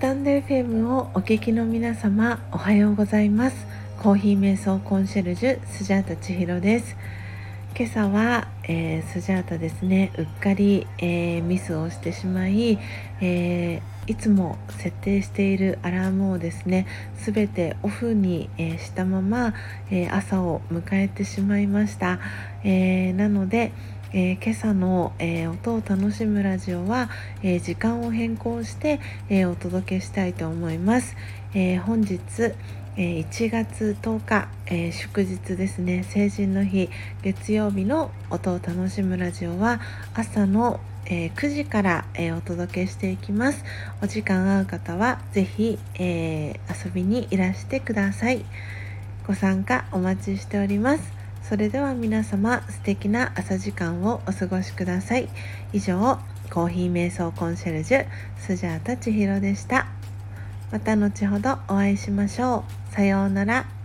FM をお聞きの皆様おはようございます。コーヒー瞑想コンシェルジュスジャータ千尋です。今朝は、えー、スジャータですね。うっかり、えー、ミスをしてしまい、えー、いつも設定しているアラームをですねすべてオフに、えしたまま、え朝を迎えてしまいました、えなのでえー、今朝の、えー、音を楽しむラジオは、えー、時間を変更して、えお届けしたいと思います。え本日、え1月10日、え祝日ですね。成人の日月曜日の音を楽しむラジオは朝の、え9時から、えお届けしていきます。お時間合う方はぜひ、え遊びにいらしてください。ご参加お待ちしております。それでは皆様素敵な朝時間をお過ごしください。以上コーヒー瞑想コンシェルジュスジャータ千尋でした。また後ほどお会いしましょう。さようなら。